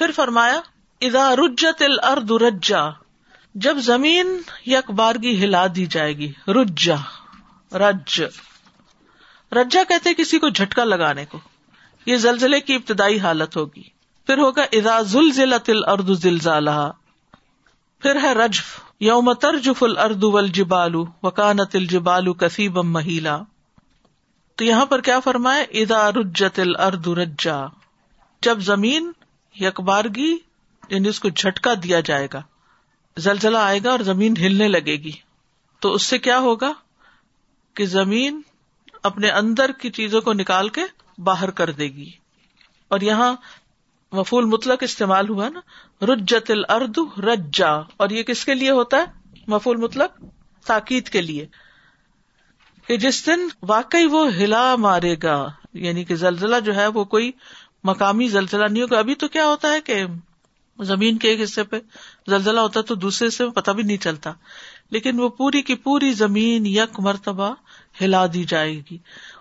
پھر فرمایا ادا رجت الارض رجا، جب زمین یک بارگی ہلا دی جائے گی، رجا، رج۔ رجا کہتے کسی کو جھٹکا لگانے کو۔ یہ زلزلے کی ابتدائی حالت ہوگی۔ پھر ہوگا ادا زل تل ارد زلزالہ پھر ہے رجف، یوم ترجف الارض والجبال وکانت الجبال کثیبا مہیلا تو یہاں پر کیا فرمائے ادا رجت الارض رجا، جب زمین یکبارگی یعنی اس کو جھٹکا دیا جائے گا۔ زلزلہ آئے گا اور زمین ہلنے لگے گی۔ تو اس سے کیا ہوگا؟ کہ زمین اپنے اندر کی چیزوں کو نکال کے باہر کر دے گی۔ اور یہاں مفول مطلق استعمال ہوا نا، رجت الرد رجا۔ اور یہ کس کے لیے ہوتا ہے؟ مفول مطلق تاکید کے لیے۔ کہ جس دن واقعی وہ ہلا مارے گا یعنی کہ زلزلہ جو ہے وہ کوئی مقامی زلزلہ نہیں ہوگا ابھی تو کیا ہوتا ہے کہ زمین کے ایک حصے پہ زلزلہ ہوتا ہے تو دوسرے حصے میں پتہ بھی نہیں چلتا۔ لیکن وہ پوری کی پوری زمین یک مرتبہ ہلا دی جائے گی۔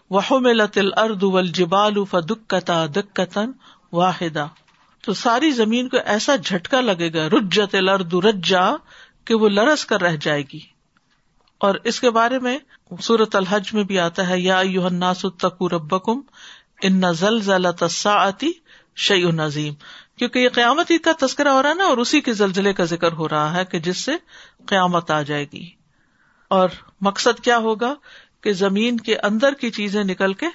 وہ میں لطل ارد ول جبال دکتن واحدہ تو ساری زمین کو ایسا جھٹکا لگے گا، رجت الارض رجا، کہ وہ لرس کر رہ جائے گی۔ اور اس کے بارے میں سورت الحج میں بھی آتا ہے، یا یو الناس ربکم ان زلزلۃ الساعۃ شیء نظیم، کیونکہ یہ قیامت کا تذکرہ ہو رہا ہے نا، اور اسی کے زلزلے کا ذکر ہو رہا ہے کہ جس سے قیامت آ جائے گی۔ اور مقصد کیا ہوگا؟ کہ زمین کے اندر کی چیزیں نکل کے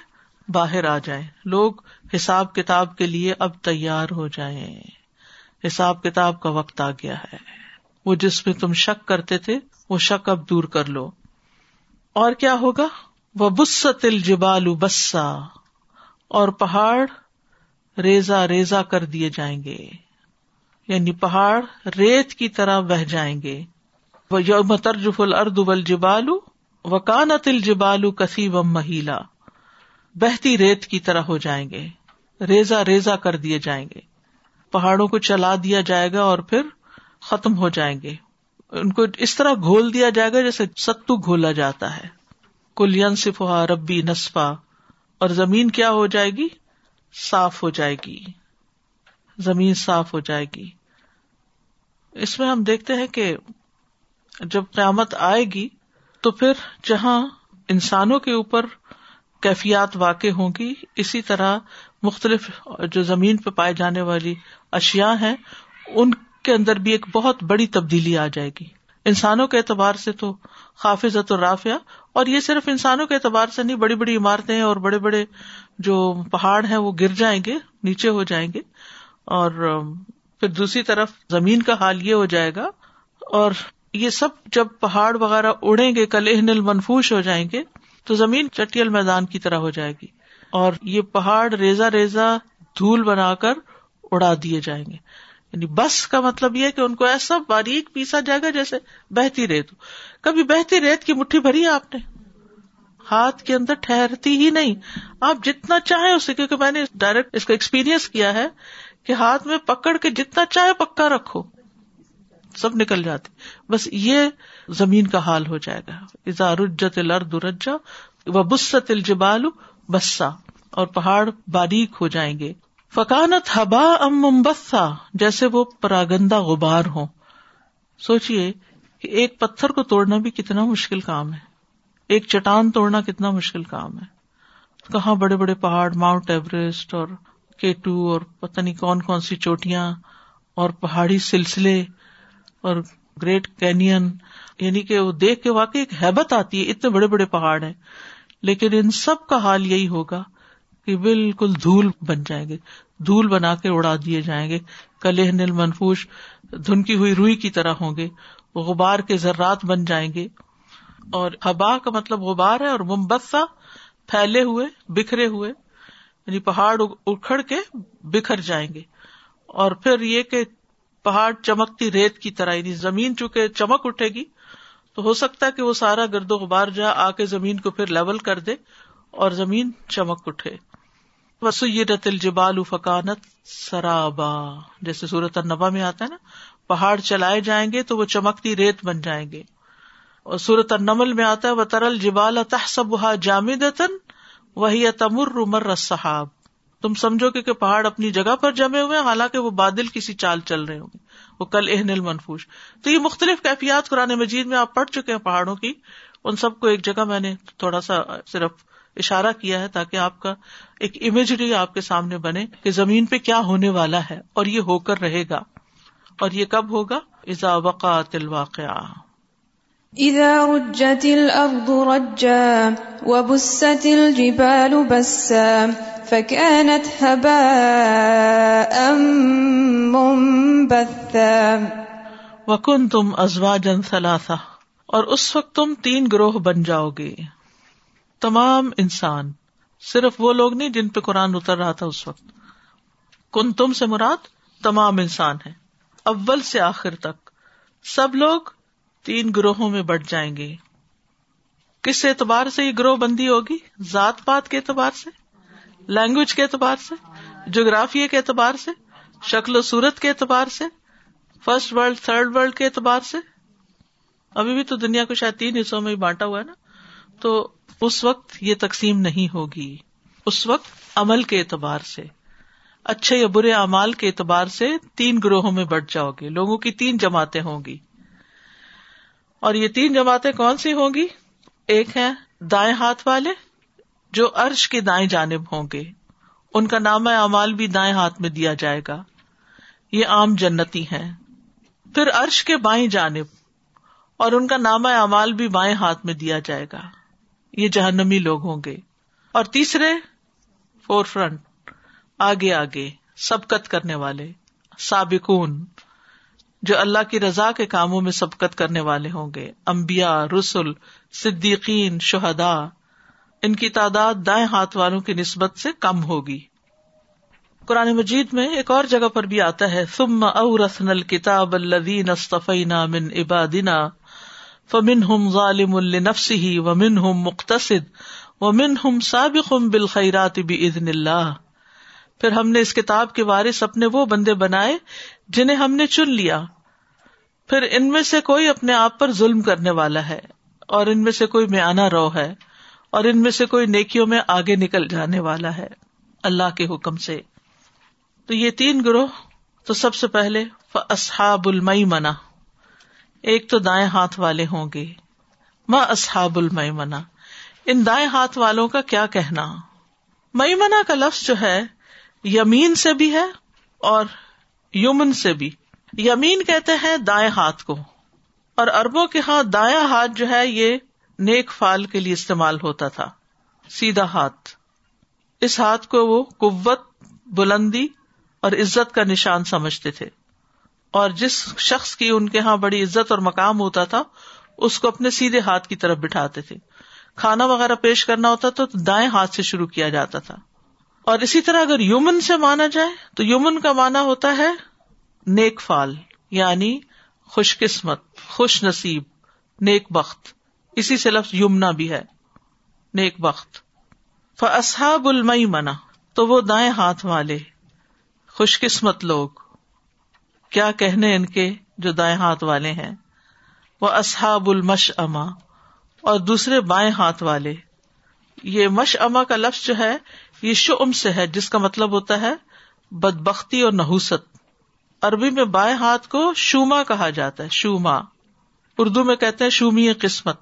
باہر آ جائیں۔ لوگ حساب کتاب کے لیے اب تیار ہو جائیں۔ حساب کتاب کا وقت آ گیا ہے۔ وہ جس میں تم شک کرتے تھے، وہ شک اب دور کر لو۔ اور کیا ہوگا؟ وہ بست الجبال بسا۔ اور پہاڑ ریزا ریزا کر دیے جائیں گے۔ یعنی پہاڑ ریت کی طرح بہ جائیں گے۔ وہ یوم ترجف الرد ول جبالو و کانت الجبالو کسی و مہیلا بہتی ریت کی طرح ہو جائیں گے۔ ریزا ریزا کر دیے جائیں گے۔ پہاڑوں کو چلا دیا جائے گا اور پھر ختم ہو جائیں گے۔ ان کو اس طرح گھول دیا جائے گا جیسے ستو گھولا جاتا ہے۔ کلین صفا ربی نسفا اور زمین کیا ہو جائے گی؟ صاف ہو جائے گی۔ زمین صاف ہو جائے گی۔ اس میں ہم دیکھتے ہیں کہ جب قیامت آئے گی تو پھر جہاں انسانوں کے اوپر کیفیات واقع ہوں گی، اسی طرح مختلف جو زمین پہ پائے جانے والی اشیاء ہیں، ان کے اندر بھی ایک بہت بڑی تبدیلی آ جائے گی۔ انسانوں کے اعتبار سے تو خافظت اور رافیہ اور یہ صرف انسانوں کے اعتبار سے نہیں، بڑی بڑی عمارتیں اور بڑے بڑے جو پہاڑ ہیں وہ گر جائیں گے، نیچے ہو جائیں گے، اور پھر دوسری طرف زمین کا حال یہ ہو جائے گا، اور یہ سب جب پہاڑ وغیرہ اڑیں گے، کل نل منفوش ہو جائیں گے، تو زمین چٹیل میدان کی طرح ہو جائے گی، اور یہ پہاڑ ریزا ریزا دھول بنا کر اڑا دیے جائیں گے۔ یعنی بس کا مطلب یہ کہ ان کو ایسا باریک پیسا جائے گا جیسے بہتی ریت کبھی بہتی ریت کی مٹھی بھری ہے آپ نے؟ ہاتھ کے اندر ٹھہرتی ہی نہیں۔ آپ جتنا چاہیں اسے، کیونکہ میں نے ڈائریکٹ اس کا ایکسپیرئنس کیا ہے کہ ہاتھ میں پکڑ کے جتنا چاہے پکا رکھو، سب نکل جاتے۔ بس یہ زمین کا حال ہو جائے گا۔ ازارجت الرد رجا و بست الجبال بسا۔ اور پہاڑ باریک ہو جائیں گے۔ فکانت ہبا ام ممبسا جیسے وہ پراگندا غبار ہو سوچیے کہ ایک پتھر کو توڑنا بھی کتنا مشکل کام ہے۔ ایک چٹان توڑنا کتنا مشکل کام ہے۔ کہاں بڑے بڑے پہاڑ، ماؤنٹ ایوریسٹ اور کیٹو اور پتہ نہیں کون کون سی چوٹیاں اور پہاڑی سلسلے اور گریٹ کینین۔ یعنی کہ وہ دیکھ کے واقعی ایک ہیبت آتی ہے، اتنے بڑے بڑے پہاڑ ہیں۔ لیکن ان سب کا حال یہی ہوگا کہ بالکل دھول بن جائیں گے۔ دھول بنا کے اڑا دیے جائیں گے کلہ نل منفوش دھنکی ہوئی روئی کی طرح ہوں گے، غبار کے ذرات بن جائیں گے۔ اور ہبا کا مطلب غبار ہے اور ممبسا پھیلے ہوئے، بکھرے ہوئے یعنی پہاڑ اکھڑ کے بکھر جائیں گے۔ اور پھر یہ کہ پہاڑ چمکتی ریت کی طرح یعنی زمین چونکہ چمک اٹھے گی، تو ہو سکتا ہے کہ وہ سارا گرد و غبار جا آ کے زمین کو پھر لیول کر دے اور زمین چمک اٹھے۔ وسیرت الجبال فکانت سرابا۔ جیسے سورت النبا میں آتا ہے نا، پہاڑ چلائے جائیں گے تو وہ چمکتی ریت بن جائیں گے۔ اور سورت النمل میں آتا ہے وہ ترل جبال تحسب جامد وہی تمر مر صحاب تم سمجھو کہ پہاڑ اپنی جگہ پر جمے ہوئے حالانکہ وہ بادل کسی چال چل رہے ہوں گے۔ وہ کل اہن منفوش تو یہ مختلف کیفیات قرآن مجید میں آپ پڑھ چکے ہیں پہاڑوں کی۔ ان سب کو ایک جگہ میں نے تھوڑا سا صرف اشارہ کیا ہے تاکہ آپ کا ایک امیجری آپ کے سامنے بنے کہ زمین پہ کیا ہونے والا ہے اور یہ ہو کر رہے گا اور یہ کب ہوگا؟ ازا وقات الواقع اذا رجت الارض رجا وبست الجبال بسا فكانت هباء منبثا۔ وكنتم ازواجا ثلاثه اور اس وقت تم تین گروہ بن جاؤ گے۔ تمام انسان، صرف وہ لوگ نہیں جن پہ قرآن اتر رہا تھا اس وقت، کن تم سے مراد تمام انسان ہے اول سے آخر تک، سب لوگ تین گروہوں میں بٹ جائیں گے۔ کس اعتبار سے یہ گروہ بندی ہوگی؟ ذات پات کے اعتبار سے؟ لینگویج کے اعتبار سے؟ جغرافیے کے اعتبار سے؟ شکل و صورت کے اعتبار سے؟ فرسٹ ورلڈ، تھرڈ ورلڈ کے اعتبار سے؟ ابھی بھی تو دنیا کو شاید تین حصوں میں بانٹا ہوا ہے نا۔ تو اس وقت یہ تقسیم نہیں ہوگی۔ اس وقت عمل کے اعتبار سے۔ اچھے یا برے امال کے اعتبار سے تین گروہوں میں بٹ جاؤ گے۔ لوگوں کی تین جماعتیں ہوں گی۔ اور یہ تین جماعتیں کون سی ہوں گی؟ ایک ہے دائیں ہاتھ والے جو ارش کے دائیں جانب ہوں گے۔ ان کا نام امال بھی دائیں ہاتھ میں دیا جائے گا۔ یہ عام جنتی ہیں۔ پھر ارش کے بائیں جانب اور ان کا نام امال بھی بائیں ہاتھ میں دیا جائے گا۔ یہ جہنمی لوگ ہوں گے۔ اور تیسرے فور فرنٹ آگے آگے سبکت کرنے والے، سابقون، جو اللہ کی رضا کے کاموں میں سبکت کرنے والے ہوں گے۔ امبیا رسول صدیقین شہدا ان کی تعداد دائیں ہاتھ والوں کی نسبت سے کم ہوگی۔ قرآن مجید میں ایک اور جگہ پر بھی آتا ہے، ثم اورثنا الكتاب الذين اصطفينا من عبادنا فمن ہم ظالم النفس ہی و من ہم مختصد و من ہم سابق بالخیرات بزن اللہ پھر ہم نے اس کتاب کے وارث اپنے وہ بندے بنائے جنہیں ہم نے چن لیا۔ پھر ان میں سے کوئی اپنے آپ پر ظلم کرنے والا ہے اور ان میں سے کوئی میانہ رو ہے اور ان میں سے کوئی نیکیوں میں آگے نکل جانے والا ہے اللہ کے حکم سے۔ تو یہ تین گروہ، تو سب سے پہلے اصحاب المئی منا ایک تو دائیں ہاتھ والے ہوں گے۔ ماں اصحاب المیمنا ان دائیں ہاتھ والوں کا کیا کہنا؟ میمنا کا لفظ جو ہے، یمین سے بھی ہے اور یمن سے بھی۔ یمین کہتے ہیں دائیں ہاتھ کو۔ اور اربوں کے ہاں دایا ہاتھ جو ہے، یہ نیک فال کے لیے استعمال ہوتا تھا۔ سیدھا ہاتھ۔ اس ہاتھ کو وہ قوت، بلندی اور عزت کا نشان سمجھتے تھے۔ اور جس شخص کی ان کے یہاں بڑی عزت اور مقام ہوتا تھا، اس کو اپنے سیدھے ہاتھ کی طرف بٹھاتے تھے۔ کھانا وغیرہ پیش کرنا ہوتا تو دائیں ہاتھ سے شروع کیا جاتا تھا۔ اور اسی طرح اگر یومن سے مانا جائے تو یومن کا مانا ہوتا ہے نیک فال یعنی خوش قسمت، خوش نصیب، نیک بخت۔ اسی سے لفظ یمنا بھی ہے، نیک بخت۔ فصحاب المئی منا تو وہ دائیں ہاتھ والے، خوش قسمت لوگ۔ کیا کہنے ان کے جو دائیں ہاتھ والے ہیں؟ وہ اصحاب المش اما اور دوسرے بائیں ہاتھ والے۔ یہ مش اما کا لفظ جو ہے، یہ شم سے ہے، جس کا مطلب ہوتا ہے بد بختی اور نحوست۔ عربی میں بائیں ہاتھ کو شوما کہا جاتا ہے، شوما۔ اردو میں کہتے ہیں شومی قسمت۔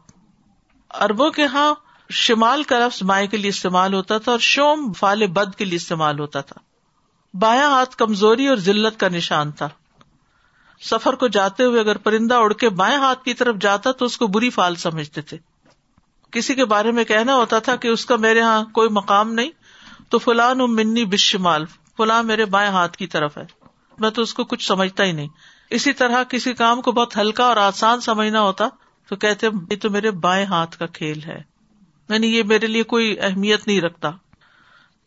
اربوں کے ہاں شمال کا لفظ بائیں کے لیے استعمال ہوتا تھا اور شوم فال بد کے لیے استعمال ہوتا تھا۔ بایاں ہاتھ کمزوری اور ذلت کا نشان تھا۔ سفر کو جاتے ہوئے اگر پرندہ اڑ کے بائیں ہاتھ کی طرف جاتا تو اس کو بری فال سمجھتے تھے۔ کسی کے بارے میں کہنا ہوتا تھا کہ اس کا میرے یہاں کوئی مقام نہیں، تو فلان منی بشمال، فلاں میرے بائیں ہاتھ کی طرف ہے۔ میں تو اس کو کچھ سمجھتا ہی نہیں۔ اسی طرح کسی کام کو بہت ہلکا اور آسان سمجھنا ہوتا تو کہتے، یہ تو میرے بائیں ہاتھ کا کھیل ہے۔ یعنی یہ میرے لیے کوئی اہمیت نہیں رکھتا۔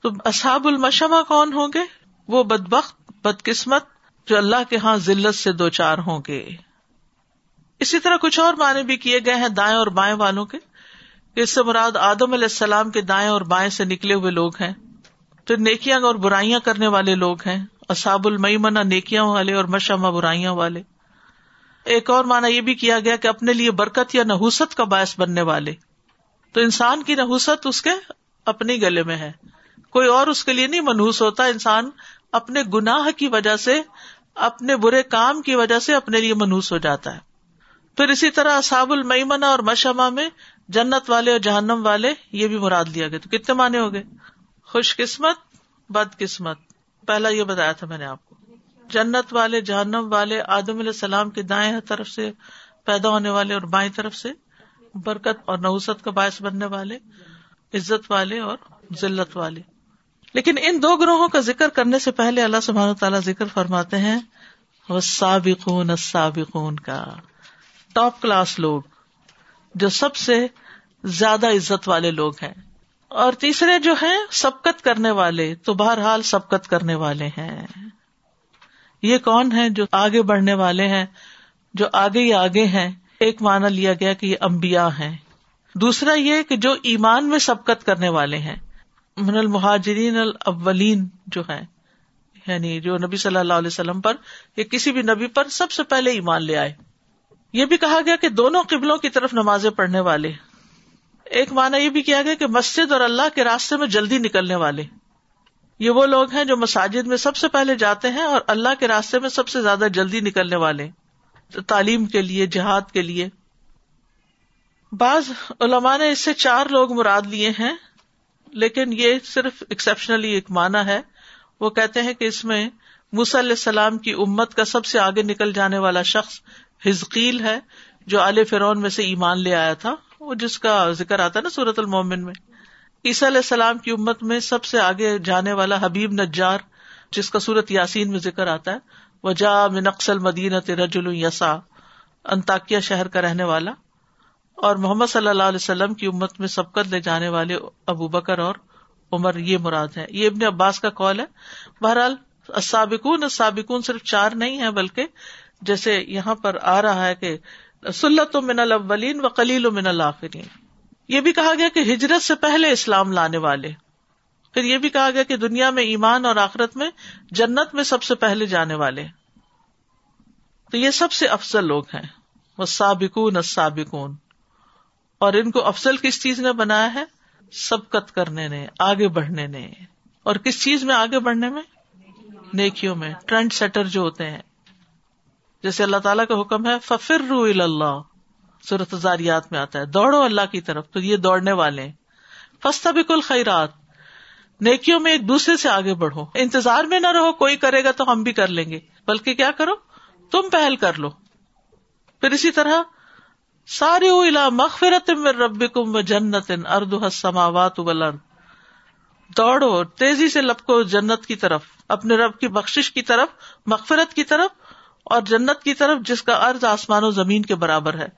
تو اصحاب المشما کون ہوں گے؟ وہ بدبخت، بدقسمت جو اللہ کے ہاں ذلت سے دو چار ہوں گے۔ اسی طرح کچھ اور معنی بھی کیے گئے ہیں دائیں اور بائیں والوں کے۔ اس سے مراد آدم علیہ السلام کے دائیں اور بائیں سے نکلے ہوئے لوگ ہیں۔ پھر نیکیاں اور برائیاں کرنے والے لوگ ہیں۔ اصاب المئیمنا نیکیاں والے اور مشما برائیاں والے۔ ایک اور مانا یہ بھی کیا گیا کہ اپنے لیے برکت یا نحوست کا باعث بننے والے۔ تو انسان کی نحوست اس کے اپنے گلے میں ہے۔ کوئی اور اس کے لیے نہیں منہوس ہوتا، انسان اپنے گناہ کی وجہ سے اپنے برے کام کی وجہ سے اپنے لیے منہوس ہو جاتا ہے۔ پھر اسی طرح صاب المنا اور مشما میں جنت والے اور جہنم والے، یہ بھی مراد لیا گیا۔ تو کتنے معنی ہو گئے؟ خوش قسمت، بد قسمت۔ پہلا یہ بتایا تھا میں نے آپ کو۔ جنت والے، جہنم والے، آدم علیہ السلام کے دائیں طرف سے پیدا ہونے والے اور بائیں طرف سے برکت اور نوسط کا باعث بننے والے، عزت والے اور ذلت والے۔ لیکن ان دو گروہوں کا ذکر کرنے سے پہلے اللہ سبحانہ تعالیٰ ذکر فرماتے ہیں وہ سابقون السابقون کا۔ ٹاپ کلاس لوگ، جو سب سے زیادہ عزت والے لوگ ہیں۔ اور تیسرے جو ہیں سبکت کرنے والے، تو بہرحال سبکت کرنے والے ہیں۔ یہ کون ہے جو آگے بڑھنے والے ہیں، جو آگے ہی آگے ہیں؟ ایک مانا لیا گیا کہ یہ امبیا ہیں۔ دوسرا یہ کہ جو ایمان میں سبکت کرنے والے ہیں۔ من المہاجرین الاولین جو ہے یعنی جو نبی صلی اللہ علیہ وسلم پر یا کسی بھی نبی پر سب سے پہلے ایمان لے آئے۔ یہ بھی کہا گیا کہ دونوں قبلوں کی طرف نمازیں پڑھنے والے۔ ایک مانا یہ بھی کیا گیا کہ مسجد اور اللہ کے راستے میں جلدی نکلنے والے۔ یہ وہ لوگ ہیں جو مساجد میں سب سے پہلے جاتے ہیں اور اللہ کے راستے میں سب سے زیادہ جلدی نکلنے والے۔ تعلیم کے لیے، جہاد کے لیے۔ بعض علماء نے اس سے چار لوگ مراد لیے ہیں۔ لیکن یہ صرف ایکسپشنلی ایک مانا ہے۔ وہ کہتے ہیں کہ اس میں علیہ السلام کی امت کا سب سے آگے نکل جانے والا شخص ہزقیل ہے، جو علیہ فرون میں سے ایمان لے آیا تھا، وہ جس کا ذکر آتا ہے نا سورت المومن میں۔ عیسیٰ علیہ السلام کی امت میں سب سے آگے جانے والا حبیب نجار، جس کا سورت یاسین میں ذکر آتا ہے۔ وہ جا منقصل مدینہ رجل یسا انتاکیا شہر کا رہنے والا۔ اور محمد صلی اللہ علیہ وسلم کی امت میں سبقت لے جانے والے ابو بکر اور عمر یہ مراد ہے یہ ابن عباس کا کال ہے۔ بہرحال سابقون سابقون صرف چار نہیں ہے بلکہ جیسے یہاں پر آ رہا ہے کہ سلط و من الاولین و کلیل و من الآخرین یہ بھی کہا گیا کہ ہجرت سے پہلے اسلام لانے والے۔ پھر یہ بھی کہا گیا کہ دنیا میں ایمان اور آخرت میں جنت میں سب سے پہلے جانے والے۔ تو یہ سب سے افضل لوگ ہیں۔ وہ سابقون سابقون اور ان کو افضل کس چیز نے بنایا ہے؟ سبکت کرنے نے، آگے بڑھنے نے۔ اور کس چیز میں آگے بڑھنے میں؟ نیکیوں میں۔ ٹرنڈ سیٹر جو ہوتے ہیں۔ جیسے اللہ تعالیٰ کا حکم ہے ففر رو اللہ صورت زاریات میں آتا ہے۔ دوڑو اللہ کی طرف، تو یہ دوڑنے والے فستا بھی کل خیرات نیکیوں میں ایک دوسرے سے آگے بڑھو۔ انتظار میں نہ رہو، کوئی کرے گا تو ہم بھی کر لیں گے۔ بلکہ کیا کرو؟ تم پہل کر لو۔ پھر اسی طرح ساری مغفرت میں رب کم جنت ارد حسماوات دوڑو، تیزی سے لپکو جنت کی طرف، اپنے رب کی بخش کی طرف، مغفرت کی طرف، اور جنت کی طرف جس کا ارض آسمان و زمین کے برابر ہے،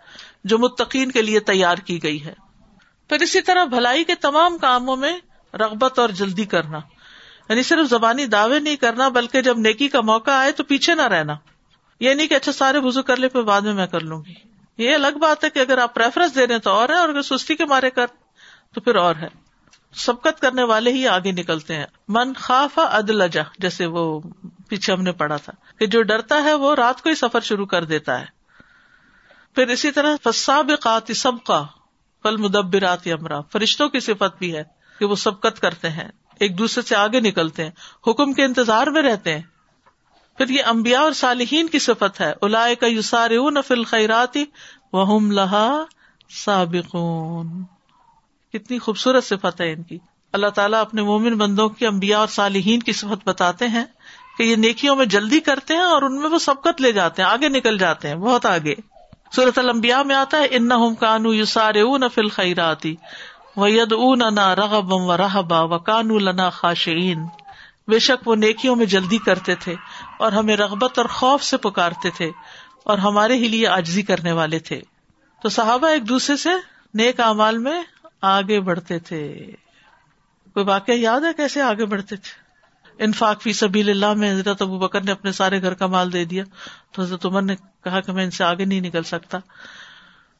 جو متقین کے لیے تیار کی گئی ہے۔ پھر اسی طرح بھلائی کے تمام کاموں میں رغبت اور جلدی کرنا۔ یعنی صرف زبانی دعوے نہیں کرنا، بلکہ جب نیکی کا موقع آئے تو پیچھے نہ رہنا۔ یہ نہیں کہ اچھا سارے بزو کر لے، پھر بعد میں میں کر لوں گی۔ یہ الگ بات ہے کہ اگر آپ پریفرنس دے رہے ہیں تو اور ہے اور اگر سستی کے مارے کر تو پھر اور ہے سبکت کرنے والے ہی آگے نکلتے ہیں۔ من خاف ادلجا جیسے وہ پیچھے ہم نے پڑھا تھا کہ جو ڈرتا ہے وہ رات کو ہی سفر شروع کر دیتا ہے۔ پھر اسی طرح فسابقات سب کا پل مدبرات امرا۔ فرشتوں کی صفت بھی ہے کہ وہ سبکت کرتے ہیں، ایک دوسرے سے آگے نکلتے ہیں۔ حکم کے انتظار میں رہتے ہیں۔ پھر یہ امبیا اور صالحین کی صفت ہے۔ الا کا یوسار فل خیراتی وہ لہا سابقون۔ کتنی خوبصورت صفت ہے ان کی۔ اللہ تعالیٰ اپنے مومن بندوں کی امبیا اور صالحین کی صفت بتاتے ہیں کہ یہ نیکیوں میں جلدی کرتے ہیں اور ان میں وہ سبقت لے جاتے ہیں، آگے نکل جاتے ہیں، بہت آگے۔ صورت المبیا میں آتا ہے ان کانو یوسار فل خیراتی ید اون انا رغب و رحبا و کانو لنا خاشعین۔ بے شک وہ نیکیوں میں جلدی کرتے تھے اور ہمیں رغبت اور خوف سے پکارتے تھے اور ہمارے ہی لیے آجزی کرنے والے تھے۔ تو صحابہ ایک دوسرے سے نیک اعمال میں آگے بڑھتے تھے۔ کوئی واقعہ یاد ہے کیسے آگے بڑھتے تھے؟ انفاق فی سبیل اللہ میں حضرت ابو بکر نے اپنے سارے گھر کا مال دے دیا۔ تو حضرت عمر نے کہا کہ میں ان سے آگے نہیں نکل سکتا۔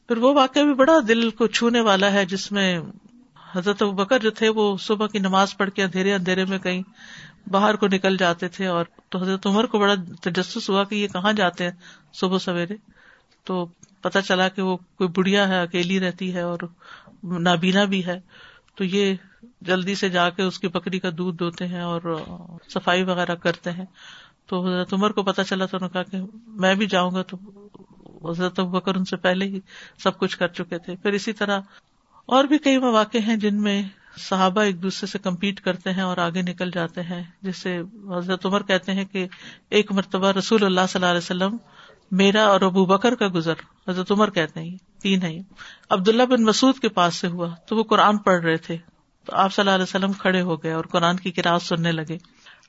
پھر وہ واقعہ بھی بڑا دل کو چھونے والا ہے جس میں حضرت ابو بکر جو تھے وہ صبح کی نماز پڑھ کے اندھیرے اندھیرے میں کہیں باہر کو نکل جاتے تھے اور تو حضرت عمر کو بڑا تجسس ہوا کہ یہ کہاں جاتے ہیں صبح سویرے۔ تو پتا چلا کہ وہ کوئی بڑھیا ہے، اکیلی رہتی ہے اور نابینا بھی ہے۔ تو یہ جلدی سے جا کے اس کی بکری کا دودھ دھوتے ہیں اور صفائی وغیرہ کرتے ہیں۔ تو حضرت عمر کو پتا چلا تو انہوں نے کہا کہ میں بھی جاؤں گا تو حضرت بکر ان سے پہلے ہی سب کچھ کر چکے تھے۔ پھر اسی طرح اور بھی کئی مواقع ہیں جن میں صحابہ ایک دوسرے سے کمپیٹ کرتے ہیں اور آگے نکل جاتے ہیں۔ جس سے حضرت عمر کہتے ہیں کہ ایک مرتبہ رسول اللہ صلی اللہ علیہ وسلم میرا اور ابو بکر کا گزر۔ حضرت عمر کہتے ہیں، تین ہے عبداللہ بن مسعود کے پاس سے ہوا تو وہ قرآن پڑھ رہے تھے۔ تو آپ صلی اللہ علیہ وسلم کھڑے ہو گئے اور قرآن کی کراط سننے لگے۔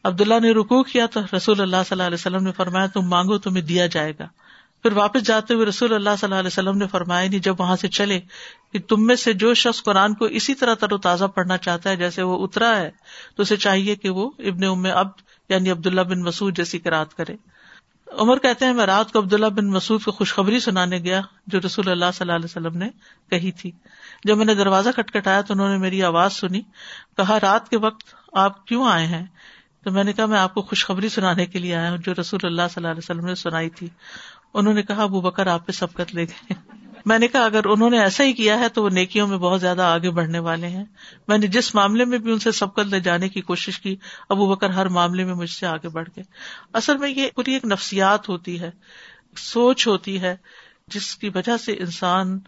عبداللہ نے رکو کیا تو رسول اللہ صلی اللہ علیہ وسلم نے فرمایا، تم مانگو تمہیں دیا جائے گا۔ پھر واپس جاتے ہوئے رسول اللہ صلی اللہ علیہ وسلم نے فرمایا، نہیں، جب وہاں سے چلے، کہ تم میں سے جو شخص قرآن کو اسی طرح تر و تازہ پڑھنا چاہتا ہے، جیسے وہ اترا ہے، تو اسے چاہیے کہ وہ ابن ام اب یعنی عبداللہ بن مسعود جیسی کرات کرے۔ عمر کہتے ہیں، میں رات کو عبداللہ بن مسعود کو خوشخبری سنانے گیا، جو رسول اللہ صلی اللہ علیہ وسلم نے کہی تھی۔ جب میں نے دروازہ کٹکھٹایا تو انہوں نے میری آواز سنی، کہا، رات کے وقت آپ کیوں آئے ہیں؟ تو میں نے کہا، میں آپ کو خوشخبری سنانے کے لیے آیا ہوں، جو رسول اللہ صلی اللہ علیہ وسلم نے سنائی تھی۔ انہوں نے کہا، ابو بکر، آپ پہ سبقت لے گئے۔ میں نے کہا، اگر انہوں نے ایسا ہی کیا ہے تو وہ نیکیوں میں بہت زیادہ آگے بڑھنے والے ہیں۔ میں نے جس معاملے میں بھی ان سے سبقت لے جانے کی کوشش کی، ابو بکر ہر معاملے میں مجھ سے آگے بڑھ گئے۔ اصل میں یہ پوری ایک نفسیات ہوتی ہے، سوچ ہوتی ہے، جس کی وجہ سے انسان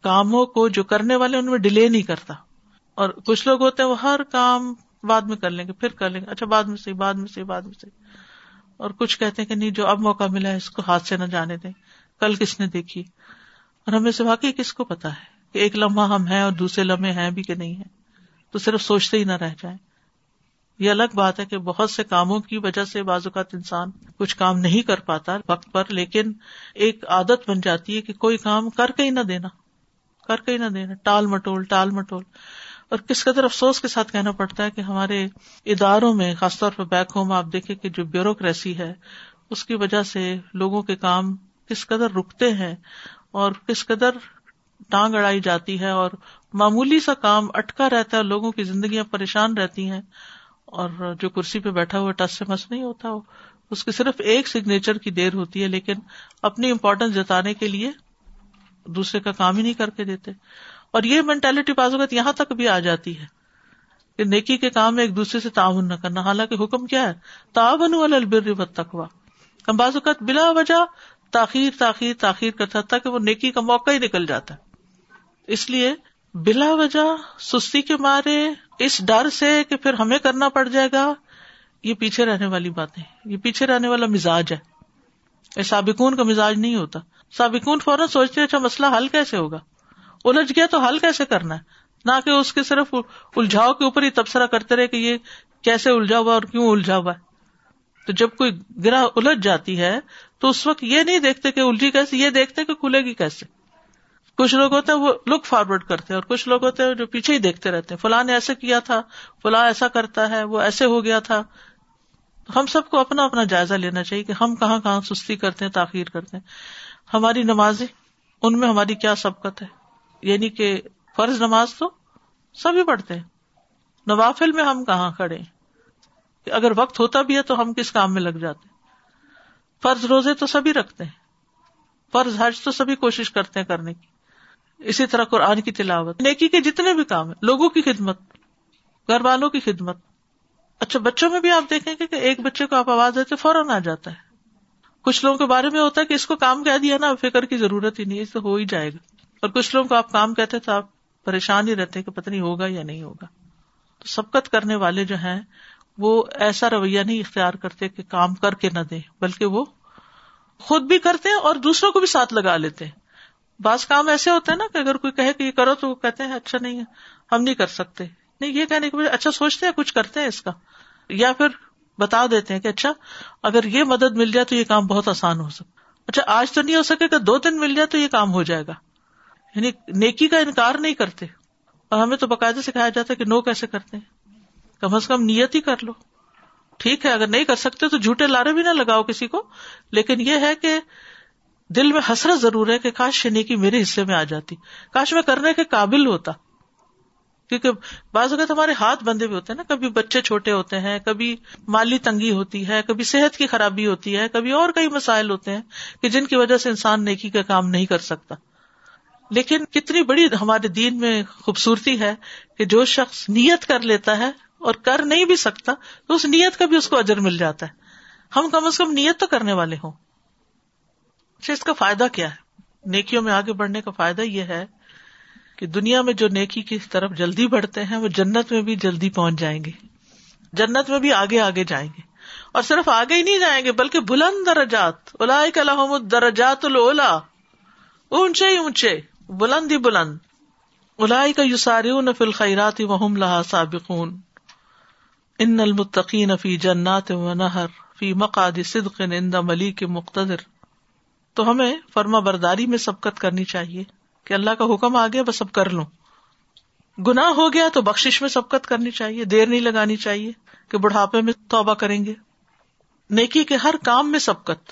کاموں کو جو کرنے والے ان میں ڈیلے نہیں کرتا۔ اور کچھ لوگ ہوتے ہیں، وہ ہر کام بعد میں کر لیں گے، پھر کر لیں گے۔ اچھا بعد میں سے بعد میں سے بعد میں سے اور کچھ کہتے ہیں کہ نہیں، جو اب موقع ملا ہے، اس کو ہاتھ سے نہ جانے دیں۔ کل کس نے دیکھی؟ اور ہمیں سے واقعی کس کو پتا ہے کہ ایک لمحہ ہم ہیں اور دوسرے لمحے ہیں بھی کہ نہیں ہے تو صرف سوچتے ہی نہ رہ جائیں۔ یہ الگ بات ہے کہ بہت سے کاموں کی وجہ سے بعض اوقات انسان کچھ کام نہیں کر پاتا وقت پر، لیکن ایک عادت بن جاتی ہے کہ کوئی کام کر کے ہی نہ دینا۔ کر کے ہی نہ دینا۔ ٹال مٹول ٹال مٹول۔ اور کس قدر افسوس کے ساتھ کہنا پڑتا ہے کہ ہمارے اداروں میں، خاص طور پہ بیک ہوم آپ دیکھیں کہ جو بیوروکریسی ہے، اس کی وجہ سے لوگوں کے کام کس قدر رکتے ہیں اور کس قدر ٹانگ اڑائی جاتی ہے اور معمولی سا کام اٹکا رہتا ہے، لوگوں کی زندگیاں پریشان رہتی ہیں اور جو کرسی پہ بیٹھا ہوا ٹس سے مس نہیں ہوتا وہ اس کی صرف ایک سگنیچر کی دیر ہوتی ہے، لیکن اپنی امپورٹینس جتانے کے لیے دوسرے کا کام ہی نہیں کر کے دیتے۔ اور یہ مینٹلٹی بعض اوقات یہاں تک بھی آ جاتی ہے کہ نیکی کے کام میں ایک دوسرے سے تعاون نہ کرنا۔ حالانکہ حکم کیا ہے؟ تعاون والبر تقوا ہم بعض اوقات بلا وجہ تاخیر تاخیر تاخیر کرتا تھا کہ وہ نیکی کا موقع ہی نکل جاتا ہے۔ اس لیے بلا وجہ سستی کے مارے اس ڈر سے کہ پھر ہمیں کرنا پڑ جائے گا، یہ پیچھے رہنے والی باتیں یہ پیچھے رہنے والا مزاج ہے۔ سابقون کا مزاج نہیں ہوتا۔ سابقون فوراً سوچتے اچھا مسئلہ حل کیسے ہوگا؟ الجھ گیا تو حل کیسے کرنا ہے؟ نہ کہ اس کے صرف الجھاؤ کے اوپر ہی تبصرہ کرتے رہے کہ یہ کیسے الجھا ہوا اور کیوں الجھا ہوا ہے؟ تو جب کوئی گرہ الجھ جاتی ہے تو اس وقت یہ نہیں دیکھتے کہ الجھی کیسے یہ دیکھتے کہ کھلے گی کیسے۔ کچھ لوگ ہوتے ہیں وہ لک فارورڈ کرتے ہیں اور کچھ لوگ ہوتے ہیں جو پیچھے ہی دیکھتے رہتے ہیں، فلاں نے ایسے کیا تھا، فلاں ایسا کرتا ہے، وہ ایسے ہو گیا تھا۔ ہم سب کو اپنا اپنا جائزہ لینا چاہیے کہ ہم کہاں کہاں سستی کرتے ہیں، تاخیر کرتے ہیں۔ ہماری نمازیں، ان میں ہماری کیا سبقت ہے؟ یعنی کہ فرض نماز تو سبھی پڑھتے ہیں۔ نوافل میں ہم کہاں کھڑے اگر وقت ہوتا بھی ہے تو ہم کس کام میں لگ جاتے فرض روزے تو سبھی رکھتے ہیں۔ فرض حج تو سبھی کوشش کرتے ہیں کرنے کی۔ اسی طرح قرآن کی تلاوت۔ نیکی کے جتنے بھی کام ہیں، لوگوں کی خدمت گھر والوں کی خدمت۔ اچھا بچوں میں بھی آپ دیکھیں گے کہ ایک بچے کو آپ آواز دیتے فوراً آ جاتا ہے۔ کچھ لوگوں کے بارے میں ہوتا ہے کہ اس کو کام کہہ دیا نا فکر کی ضرورت ہی نہیں اس سے ہو ہی جائے گا۔ اور کچھ لوگوں کو آپ کام کہتے تو آپ پریشان ہی رہتے کہ پتہ نہیں ہوگا یا نہیں ہوگا۔ تو سبقت کرنے والے جو ہیں، وہ ایسا رویہ نہیں اختیار کرتے کہ کام کر کے نہ دیں، بلکہ وہ خود بھی کرتے ہیں اور دوسروں کو بھی ساتھ لگا لیتے ہیں۔ بعض کام ایسے ہوتے ہیں نا کہ اگر کوئی کہے کہ یہ کرو تو وہ کہتے ہیں اچھا نہیں ہے، ہم نہیں کر سکتے۔ نہیں، یہ کہنے کے اچھا سوچتے ہیں، کچھ کرتے ہیں اس کا۔ یا پھر بتا دیتے ہیں کہ اچھا اگر یہ مدد مل جائے تو یہ کام بہت آسان ہو سکتا۔ اچھا آج تو نہیں ہو سکے کہ دو دن مل جائے تو یہ کام ہو جائے گا۔ یعنی نیکی کا انکار نہیں کرتے۔ اور ہمیں تو باقاعدہ سکھایا جاتا ہے کہ نو کیسے کرتے ہیں۔ کم از کم نیت ہی کر لو۔ ٹھیک ہے، اگر نہیں کر سکتے تو جھوٹے لارے بھی نہ لگاؤ کسی کو۔ لیکن یہ ہے کہ دل میں حسرت ضرور ہے کہ کاش یہ نیکی میرے حصے میں آ جاتی۔ کاش میں کرنے کے قابل ہوتا۔ کیونکہ بعض اوقات ہمارے ہاتھ بندے بھی ہوتے ہیں نا۔ کبھی بچے چھوٹے ہوتے ہیں، کبھی مالی تنگی ہوتی ہے، کبھی صحت کی خرابی ہوتی ہے، کبھی اور کئی مسائل ہوتے ہیں کہ جن کی وجہ سے انسان نیکی کا کام نہیں کر سکتا۔ لیکن کتنی بڑی ہمارے دین میں خوبصورتی ہے کہ جو شخص نیت کر لیتا ہے اور کر نہیں بھی سکتا، تو اس نیت کا بھی اس کو اجر مل جاتا ہے۔ ہم کم از کم نیت تو کرنے والے ہوں۔ اچھا اس کا فائدہ کیا ہے؟ نیکیوں میں آگے بڑھنے کا فائدہ یہ ہے کہ دنیا میں جو نیکی کی طرف جلدی بڑھتے ہیں، وہ جنت میں بھی جلدی پہنچ جائیں گے۔ جنت میں بھی آگے آگے جائیں گے۔ اور صرف آگے ہی نہیں جائیں گے، بلکہ بلند درجات الا الحمد درجات الا اونچے ہی اونچے۔ بلند ہی بلند۔ الا کا یوساری فل خیرات وحم لہا سابقون۔ ان المتقین فی جنات و نہر، فی مقاد صدق عند ملیک مقتدر۔ تو ہمیں فرما برداری میں سبقت کرنی چاہیے کہ اللہ کا حکم آ گیا، بس اب کر لوں۔ گنا ہو گیا تو بخش میں سبقت کرنی چاہیے، دیر نہیں لگانی چاہیے کہ بڑھاپے میں توبہ کریں گے۔ نیکی کے ہر کام میں سبقت۔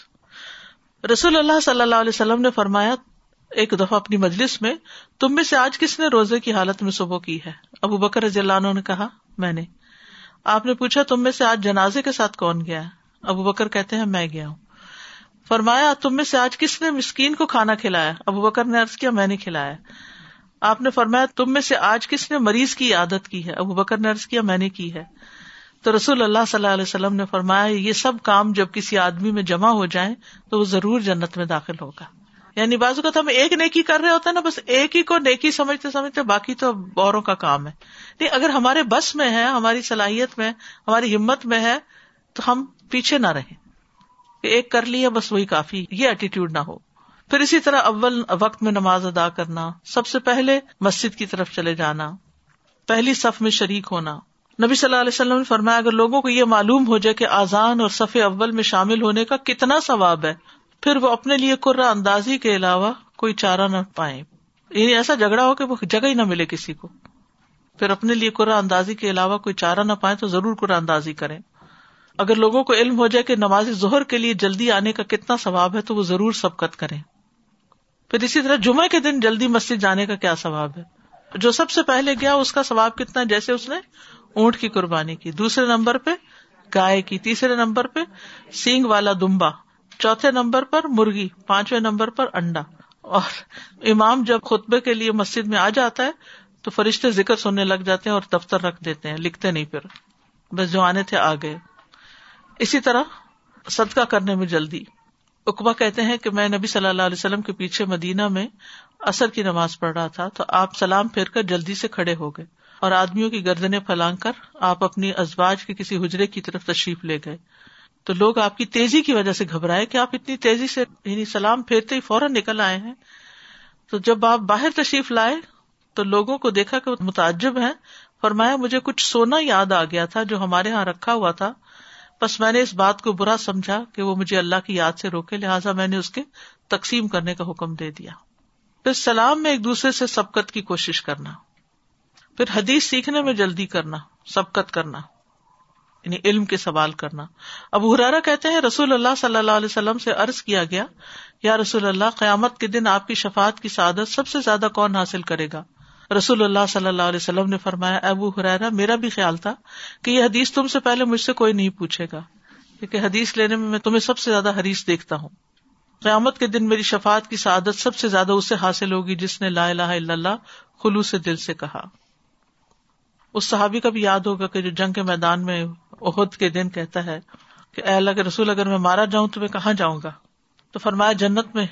رسول اللہ صلی اللہ علیہ وسلم نے فرمایا ایک دفعہ اپنی مجلس میں، تم میں سے آج کس نے روزے کی حالت میں صبح کی ہے؟ ابو بکر رضی اللہ عنہ نے کہا، میں نے۔ آپ نے پوچھا، تم میں سے آج جنازے کے ساتھ کون گیا ابو بکر کہتے ہیں، میں گیا ہوں۔ فرمایا، تم میں سے آج کس نے مسکین کو کھانا کھلایا ابو بکر نے ارض کیا، میں نے کھلایا آپ نے فرمایا، تم میں سے آج کس نے مریض کی عادت کی ہے؟ ابو بکر نے ارض کیا، میں نے کی ہے۔ تو رسول اللہ صلی اللہ علیہ وسلم نے فرمایا، یہ سب کام جب کسی آدمی میں جمع ہو جائیں، تو وہ ضرور جنت میں داخل ہوگا۔ یعنی بازو کا ہم ایک نیکی کر رہے ہوتے ہیں نا، بس ایک ہی کو نیکی سمجھتے سمجھتے باقی تو اوروں کا کام ہے۔ نہیں، اگر ہمارے بس میں ہے، ہماری صلاحیت میں، ہماری ہمت میں ہے، تو ہم پیچھے نہ رہیں۔ ایک کر لیا بس وہی کافی، یہ ایٹیٹیوڈ نہ ہو۔ پھر اسی طرح اول وقت میں نماز ادا کرنا، سب سے پہلے مسجد کی طرف چلے جانا، پہلی صف میں شریک ہونا۔ نبی صلی اللہ علیہ وسلم نے فرمایا، اگر لوگوں کو یہ معلوم ہو جائے کہ آزان اور صف اول میں شامل ہونے کا کتنا ثواب ہے پھر وہ اپنے لیے قرا اندازی کے علاوہ کوئی چارہ نہ پائے یعنی ایسا جھگڑا ہو کہ وہ جگہ ہی نہ ملے کسی کو۔ پھر اپنے لیے قرآن اندازی کے علاوہ کوئی چارہ نہ پائے تو ضرور قرآن اندازی کریں۔ اگر لوگوں کو علم ہو جائے کہ نماز ظہر کے لیے جلدی آنے کا کتنا ثواب ہے تو وہ ضرور سبقت کریں۔ پھر اسی طرح جمعہ کے دن جلدی مسجد جانے کا کیا ثواب ہے؟ جو سب سے پہلے گیا اس کا ثواب کتنا جیسے اس نے اونٹ کی قربانی کی۔ دوسرے نمبر پہ گائے کی۔ تیسرے نمبر پہ سینگ والا دمبا۔ چوتھے نمبر پر مرغی، پانچویں نمبر پر انڈا۔ اور امام جب خطبے کے لیے مسجد میں آ جاتا ہے تو فرشتے ذکر سننے لگ جاتے ہیں اور دفتر رکھ دیتے ہیں، لکھتے نہیں پھر۔ بس جو آنے تھے آ گئے اسی طرح صدقہ کرنے میں جلدی۔ اقبا کہتے ہیں کہ میں نبی صلی اللہ علیہ وسلم کے پیچھے مدینہ میں اثر کی نماز پڑھ رہا تھا تو آپ سلام پھیر کر جلدی سے کھڑے ہو گئے اور آدمیوں کی گردنے پھیلان کر آپ اپنی ازباج کے کسی حجرے کی طرف تشریف لے گئے۔ تو لوگ آپ کی تیزی کی وجہ سے گھبرائے کہ آپ اتنی تیزی سے یعنی سلام پھیرتے ہی فوراً نکل آئے ہیں۔ تو جب آپ باہر تشریف لائے تو لوگوں کو دیکھا کہ وہ متعجب ہے فرمایا، مجھے کچھ سونا یاد آ گیا تھا جو ہمارے یہاں رکھا ہوا تھا۔ بس میں نے اس بات کو برا سمجھا کہ وہ مجھے اللہ کی یاد سے روکے، لہٰذا میں نے اس کے تقسیم کرنے کا حکم دے دیا۔ پھر سلام میں ایک دوسرے سے سبقت کی کوشش کرنا۔ پھر حدیث سیکھنے میں جلدی کرنا، سبقت کرنا۔ یعنی علم کے سوال کرنا۔ اب ہرارا کہتے ہیں، رسول اللہ صلی اللہ علیہ وسلم سے عرض کیا گیا، یا رسول اللہ، قیامت کے دن آپ کی شفات کی سعادت سب سے زیادہ کون حاصل کرے گا؟ رسول اللہ صلی اللہ علیہ وسلم نے فرمایا ابو حرارا میرا بھی خیال تھا کہ یہ حدیث تم سے پہلے مجھ سے کوئی نہیں پوچھے گا، کیونکہ حدیث لینے میں میں تمہیں سب سے زیادہ حدیث دیکھتا ہوں۔ قیامت کے دن میری شفات کی سعادت سب سے زیادہ اسے حاصل ہوگی جس نے لا الہ الا اللہ خلو سے دل سے کہا۔ اس صحابی کا بھی یاد ہوگا کہ جو جنگ کے میدان میں عہد کے دن کہتا ہے کہ اے اللہ کے رسول، اگر میں مارا جاؤں تو میں کہاں جاؤں گا؟ تو فرمایا جنت میں۔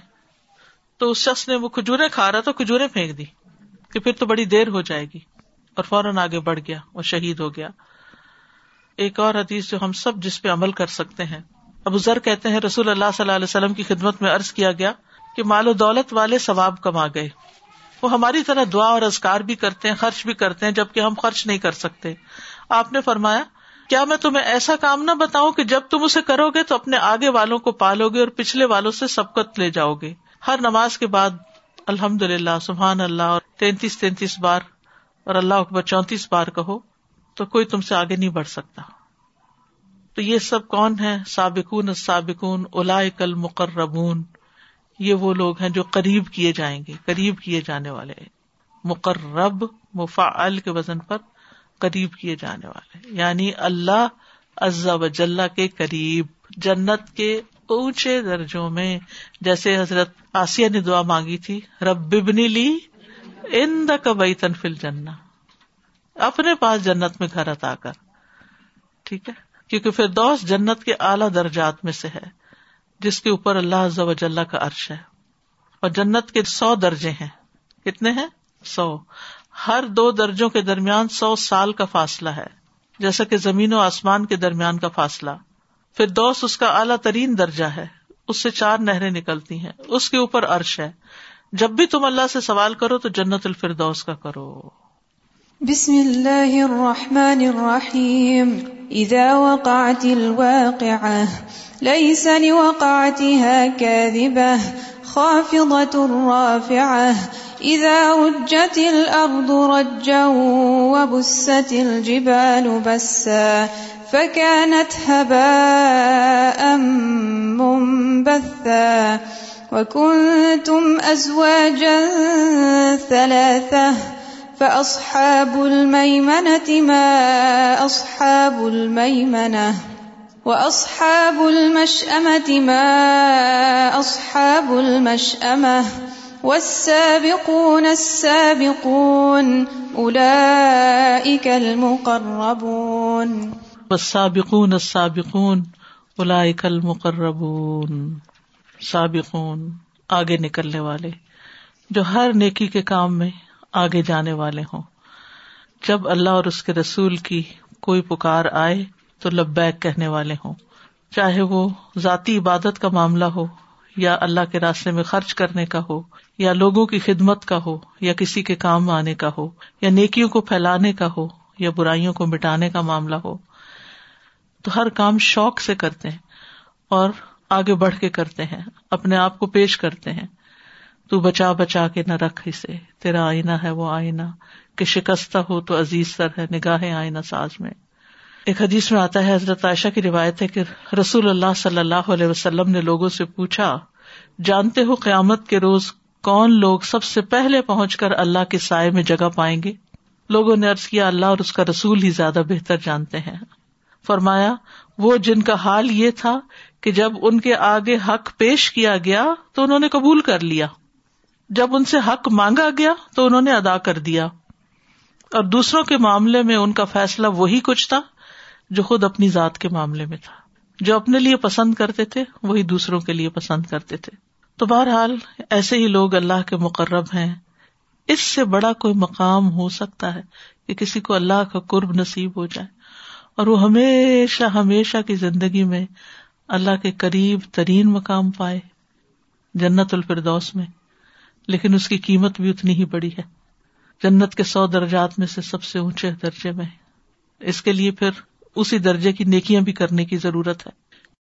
تو اس شخص نے وہ کھجورے کھا رہا تو کھجورے پھینک دی کہ پھر تو بڑی دیر ہو جائے گی۔ اور فوراً آگے بڑھ گیا اور شہید ہو گیا۔ ایک اور حدیث جو ہم سب جس پہ عمل کر سکتے ہیں۔ ابو ذر کہتے ہیں، رسول اللہ صلی اللہ علیہ وسلم کی خدمت میں عرض کیا گیا کہ مال و دولت والے ثواب کما گئے۔ وہ ہماری طرح دعا اور ازکار بھی کرتے ہیں، خرچ بھی کرتے ہیں، جبکہ ہم خرچ نہیں کر سکتے۔ آپ نے فرمایا کیا میں تمہیں ایسا کام نہ بتاؤں کہ جب تم اسے کرو گے تو اپنے آگے والوں کو پالو گے اور پچھلے والوں سے سبقت لے جاؤ گے۔ ہر نماز کے بعد الحمد للہ سبحان اللہ، اور تینتیس تینتیس بار، اور اللہ اکبر چونتیس بار کہو تو کوئی تم سے آگے نہیں بڑھ سکتا۔ تو یہ سب کون ہے سابقون سابقون الا کل مقربون یہ وہ لوگ ہیں جو قریب کیے جائیں گے، قریب کیے جانے والے۔ مقرب مفا کے وزن پر۔ قریب کیے جانے والے یعنی اللہ عزا و جل کے قریب، جنت کے اونچے درجوں میں، جیسے حضرت آسیہ نے دعا مانگی تھی، رب ببنی لی ان دا کبئی تنفل جنا اپنے پاس جنت میں گھر عطا کر۔ ٹھیک ہے؟ کیونکہ پھر دوست جنت کے اعلی درجات میں سے ہے، جس کے اوپر اللہ عز و جل کا عرش ہے۔ اور جنت کے سو درجے ہیں۔ کتنے ہیں؟ سو۔ ہر دو درجوں کے درمیان سو سال کا فاصلہ ہے، جیسا کہ زمین و آسمان کے درمیان کا فاصلہ۔ پھر دوست، اس کا اعلیٰ ترین درجہ ہے۔ اس سے چار نہریں نکلتی ہیں۔ اس کے اوپر عرش ہے۔ جب بھی تم اللہ سے سوال کرو تو جنت الفردوس کا کرو۔ بسم اللہ الرحمن الرحیم۔ اذا وقعت الواقعة ليس لوقعتها كاذبة خافضة رافعة اذا رجت الارض رجا وبست الجبال بسا فكانت هباء منبثا وكنتم ازواجا ثلاثه فاصحاب الميمنه ما اصحاب الميمنه واصحاب المشامه ما اصحاب المشامه والسابقون السابقون اولئك المقربون. والسابقون السابقون اولئك المقربون. سابقون، آگے نکلنے والے، جو ہر نیکی کے کام میں آگے جانے والے ہوں۔ جب اللہ اور اس کے رسول کی کوئی پکار آئے، تو لبیک کہنے والے ہوں۔ چاہے وہ ذاتی عبادت کا معاملہ ہو یا اللہ کے راستے میں خرچ کرنے کا ہو، یا لوگوں کی خدمت کا ہو، یا کسی کے کام آنے کا ہو، یا نیکیوں کو پھیلانے کا ہو، یا برائیوں کو مٹانے کا معاملہ ہو، تو ہر کام شوق سے کرتے ہیں اور آگے بڑھ کے کرتے ہیں، اپنے آپ کو پیش کرتے ہیں۔ تو بچا بچا کے نہ رکھ اسے، تیرا آئینہ ہے وہ آئینہ، کہ شکستہ ہو تو عزیز سر ہے نگاہ آئینہ ساز میں۔ ایک حدیث میں آتا ہے، حضرت عائشہ کی روایت ہے کہ رسول اللہ صلی اللہ علیہ وسلم نے لوگوں سے پوچھا، جانتے ہو قیامت کے روز کون لوگ سب سے پہلے پہنچ کر اللہ کے سائے میں جگہ پائیں گے؟ لوگوں نے ارض کیا، اللہ اور اس کا رسول ہی زیادہ بہتر جانتے ہیں۔ فرمایا، وہ جن کا حال یہ تھا کہ جب ان کے آگے حق پیش کیا گیا تو انہوں نے قبول کر لیا۔ جب ان سے حق مانگا گیا تو انہوں نے ادا کر دیا۔ اور دوسروں کے معاملے میں ان کا فیصلہ وہی کچھ تھا جو خود اپنی ذات کے معاملے میں تھا۔ جو اپنے لیے پسند کرتے تھے، وہی دوسروں کے لیے پسند کرتے تھے۔ تو بہرحال ایسے ہی لوگ اللہ کے مقرب ہیں۔ اس سے بڑا کوئی مقام ہو سکتا ہے کہ کسی کو اللہ کا قرب نصیب ہو جائے۔ اور وہ ہمیشہ ہمیشہ کی زندگی میں اللہ کے قریب ترین مقام پائے۔ جنت الفردوس میں۔ لیکن اس کی قیمت بھی اتنی ہی بڑی ہے۔ جنت کے سو درجات میں سے سب سے اونچے درجے میں۔ اس کے لیے پھر اسی درجے کی نیکیاں بھی کرنے کی ضرورت ہے۔